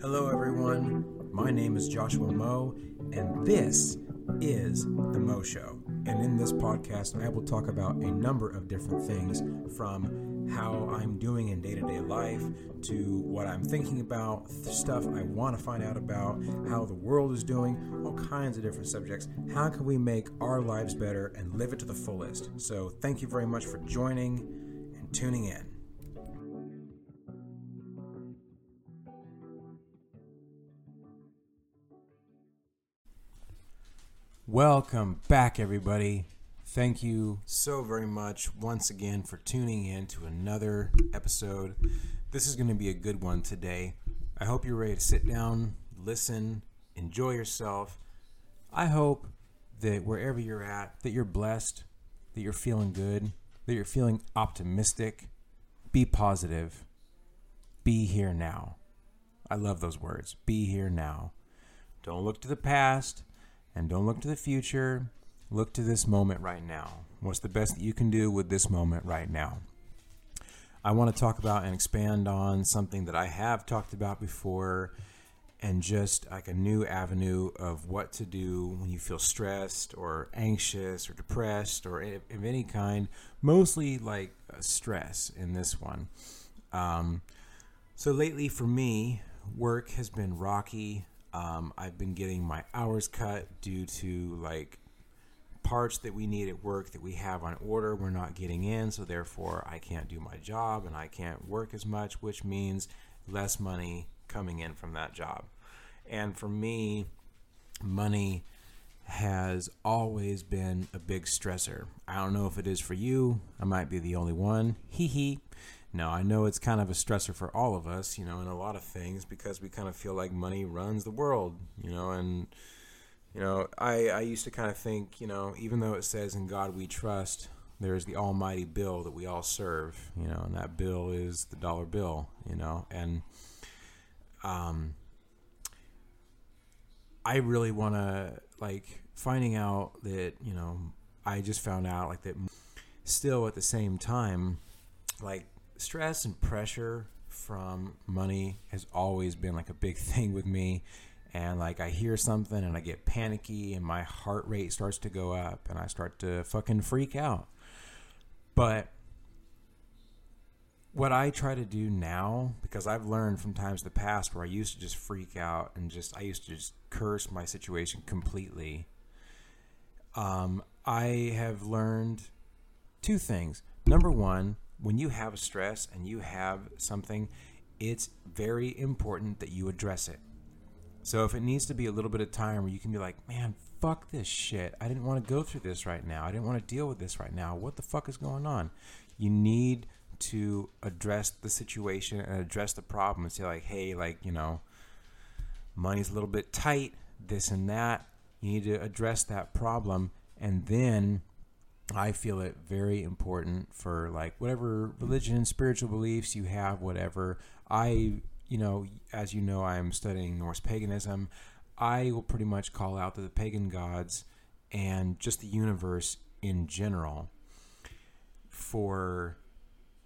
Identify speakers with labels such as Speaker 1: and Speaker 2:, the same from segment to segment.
Speaker 1: Hello, everyone. My name is Joshua Moe, and this is The Mo Show. And in this podcast, I will talk about a number of different things from how I'm doing in day to day life to what I'm thinking about, stuff I want to find out about, how the world is doing, all kinds of different subjects. How can we make our lives better and live it to the fullest? So, thank you very much for joining and tuning in. Welcome back, everybody. Thank you so very much once again for tuning in to another episode. This is going to be a good one today. I hope you're ready to sit down, listen, enjoy yourself. I hope that wherever you're at, that you're blessed, that you're feeling good, that you're feeling optimistic. Be positive. Be here now. I love those words. Be here now. Don't look to the past and don't look to the future. Look to this moment right now. What's the best that you can do with this moment right now? I want to talk about and expand on something that I have talked about before and just like a new avenue of what to do when you feel stressed or anxious or depressed or of any kind, mostly like stress in this one. Um, so lately for me, work has been rocky. Um, I've been getting my hours cut due to like parts that we need at work that we have on order we're not getting in so therefore I can't do my job and I can't work as much which means less money coming in from that job. And for me money has always been a big stressor. I don't know if it is for you. I might be the only one. Hee hee. No, I know it's kind of a stressor for all of us, you know, in a lot of things because we kind of feel like money runs the world, you know, and you know, I I used to kind of think, you know, even though it says in God we trust, there's the almighty bill that we all serve, you know, and that bill is the dollar bill, you know, and um I really want to like finding out that, you know, I just found out like that still at the same time like stress and pressure from money has always been like a big thing with me and like I hear something and I get panicky and my heart rate starts to go up and I start to fucking freak out. But what I try to do now, because I've learned from times in the past where I used to just freak out and just I used to just curse my situation completely. Um, I have learned two things. Number one, when you have stress and you have something, it's very important that you address it. So if it needs to be a little bit of time where you can be like, man, fuck this shit. I didn't want to go through this right now. I didn't want to deal with this right now. What the fuck is going on? You need to address the situation and address the problem and say like, hey, like, you know, money's a little bit tight, this and that. You need to address that problem and then I feel it very important for like whatever religion, spiritual beliefs you have, whatever. I, you know, as you know, I'm studying Norse paganism. I will pretty much call out to the pagan gods and just the universe in general for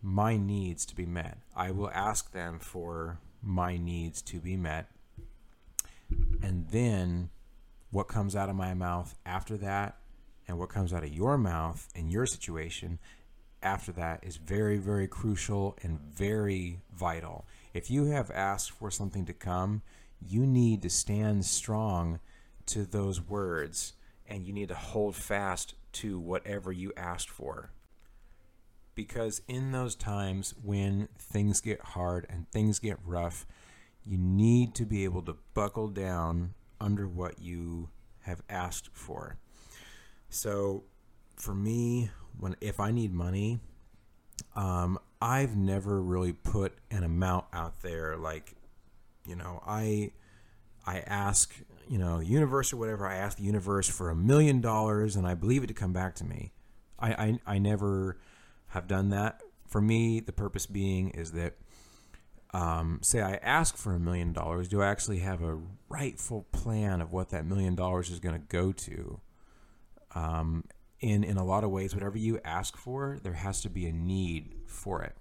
Speaker 1: my needs to be met. I will ask them for my needs to be met. And then what comes out of my mouth after that and what comes out of your mouth in your situation after that is very, very crucial and very vital. If you have asked for something to come, you need to stand strong to those words and you need to hold fast to whatever you asked for. Because in those times when things get hard and things get rough, you need to be able to buckle down under what you have asked for. So for me, when if I need money, um, I've never really put an amount out there. Like, you know, I I ask, you know, universe or whatever. I ask the universe for a million dollars, and I believe it to come back to me. I, I I never have done that. For me, the purpose being is that, um, say, I ask for a million dollars. Do I actually have a rightful plan of what that million dollars is going to go to? Um, in in a lot of ways, whatever you ask for, there has to be a need for it.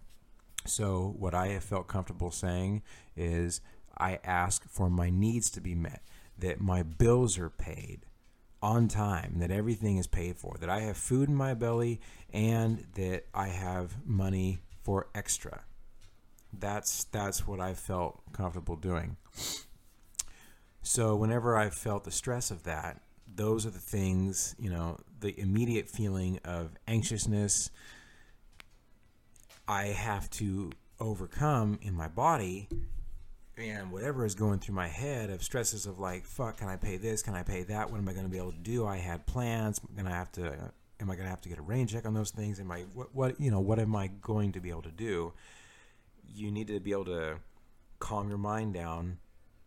Speaker 1: So what I have felt comfortable saying is, I ask for my needs to be met, that my bills are paid on time, that everything is paid for, that I have food in my belly, and that I have money for extra. That's that's what I felt comfortable doing. So whenever I felt the stress of that, those are the things, you know, the immediate feeling of anxiousness I have to overcome in my body and whatever is going through my head of stresses of like fuck can i pay this? Can i pay that? What am i going to be able to do? I had plans. Am i going to have to am i going to have to get a rain check on those things? Am i what, what you know what am i going to be able to do? You need to be able to calm your mind down.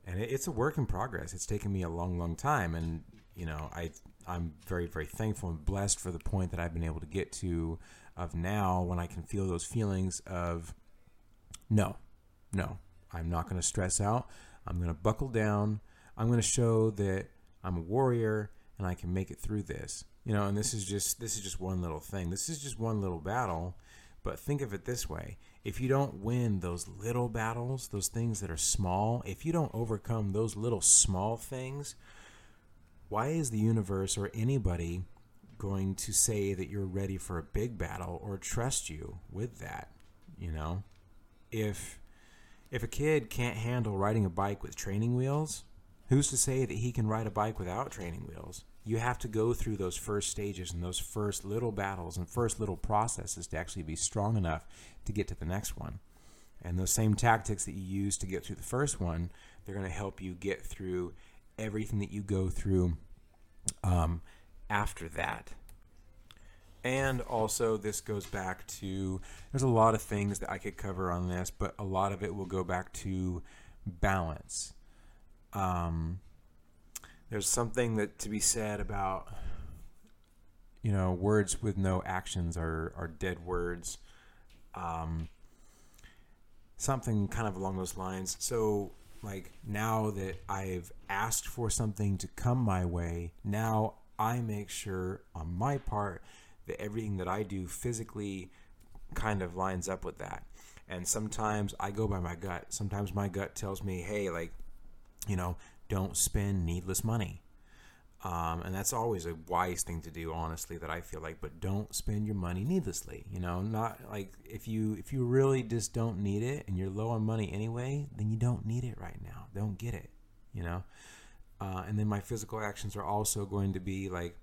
Speaker 1: And it, it's a work in progress. It's taken me a long long time. And you know i i'm very very thankful and blessed for the point that i've been able to get to of now when i can feel those feelings of no no I'm not going to stress out. I'm going to buckle down. I'm going to show that I'm a warrior and I can make it through this. You know, and this is just this is just one little thing. This is just one little battle. But think of it this way. If you don't win those little battles, those things that are small, if you don't overcome those little small things, why is the universe or anybody going to say that you're ready for a big battle or trust you with that? You know, if if a kid can't handle riding a bike with training wheels, who's to say that he can ride a bike without training wheels? You have to go through those first stages and those first little battles and first little processes to actually be strong enough to get to the next one. And those same tactics that you use to get through the first one, they're going to help you get through everything that you go through um, after that. And also, this goes back to there's a lot of things that I could cover on this, but a lot of it will go back to balance. Um, there's something that to be said about you know words with no actions are are dead words. Um, something kind of along those lines. So like now that I've asked for something to come my way, now I make sure on my part that everything that I do physically kind of lines up with that. And sometimes I go by my gut. Sometimes my gut tells me, hey, like, you know, don't spend needless money. Um, and that's always a wise thing to do, honestly, that I feel like. But don't spend your money needlessly. You know, not like if you if you really just don't need it and you're low on money anyway, then you don't need it right now. Don't get it. You know. Uh, and then my physical actions are also going to be like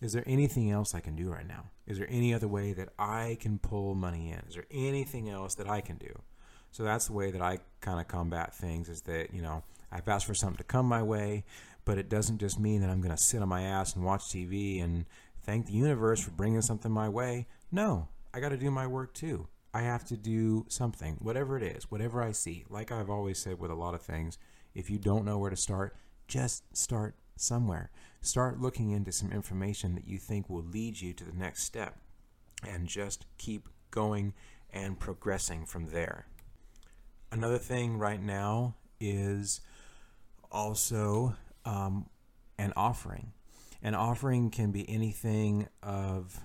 Speaker 1: is there anything else I can do right now? Is there any other way that I can pull money in? Is there anything else that I can do? So that's the way that I kind of combat things is that, you know, I've asked for something to come my way, but it doesn't just mean that I'm going to sit on my ass and watch TV and thank the universe for bringing something my way. No, I got to do my work too. I have to do something, whatever it is, whatever I see. Like I've always said with a lot of things, if you don't know where to start, just start somewhere. Start looking into some information that you think will lead you to the next step and just keep going and progressing from there. Another thing right now is also um, an offering. An offering can be anything of,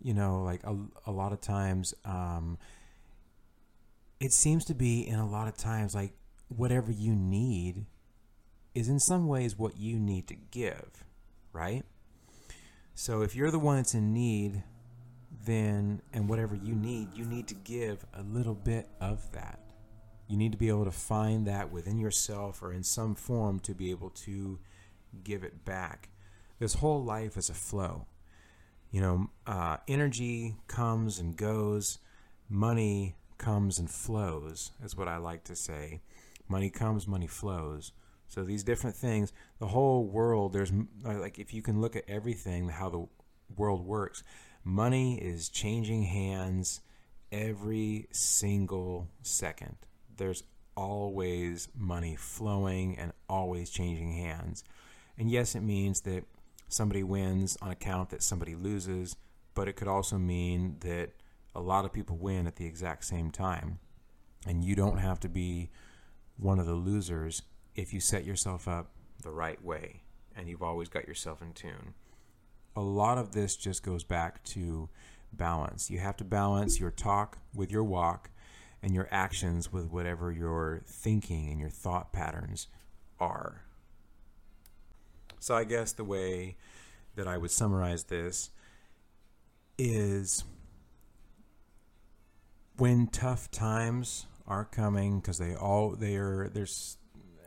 Speaker 1: you know, like a, a lot of times, um, it seems to be in a lot of times like whatever you need is in some ways what you need to give, right? So if you're the one that's in need, then, and whatever you need, you need to give a little bit of that. You need to be able to find that within yourself or in some form to be able to give it back. This whole life is a flow. You know, uh, energy comes and goes, money comes and flows, is what I like to say. Money comes, money flows. So these different things, the whole world, there's like if you can look at everything, how the world works, money is changing hands every single second. There's always money flowing and always changing hands. And yes, it means that somebody wins on account that somebody loses, but it could also mean that a lot of people win at the exact same time. And you don't have to be one of the losers if you set yourself up the right way and you've always got yourself in tune. A lot of this just goes back to balance. You have to balance your talk with your walk, and your actions with whatever your thinking and your thought patterns are. So, I guess the way that I would summarize this is when tough times are coming because they all they are there's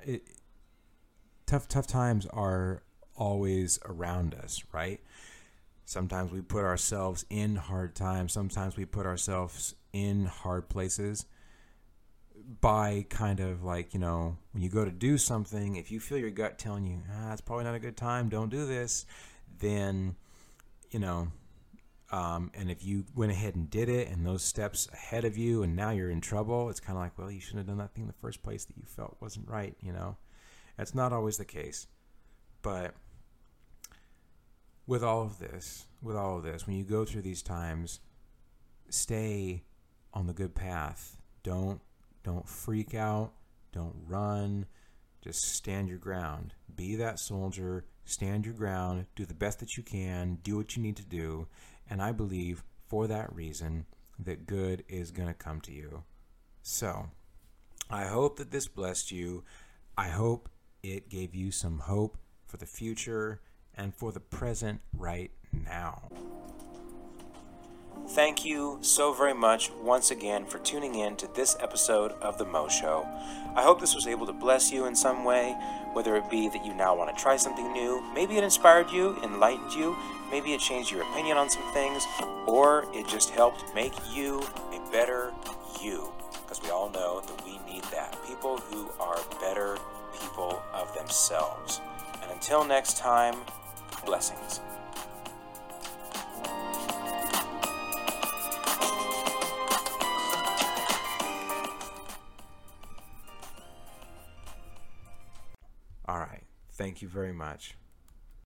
Speaker 1: it, tough tough times are always around us right sometimes we put ourselves in hard times sometimes we put ourselves in hard places by kind of like you know when you go to do something if you feel your gut telling you ah it's probably not a good time don't do this then you know um, and if you went ahead and did it and those steps ahead of you and now you're in trouble, it's kind of like, well, you shouldn't have done that thing in the first place that you felt wasn't right, you know? That's not always the case. But with all of this, with all of this, when you go through these times, stay on the good path. Don't don't freak out, don't run, just stand your ground. Be that soldier, stand your ground, do the best that you can, do what you need to do, and I believe for that reason that good is going to come to you. So, I hope that this blessed you. I hope it gave you some hope for the future and for the present right now. Thank you so very much once again for tuning in to this episode of The Mo Show. I hope this was able to bless you in some way, whether it be that you now want to try something new, maybe it inspired you, enlightened you, maybe it changed your opinion on some things, or it just helped make you a better you. Because we all know that we need that. People who are better people of themselves. And until next time, blessings. All right. Thank you very much.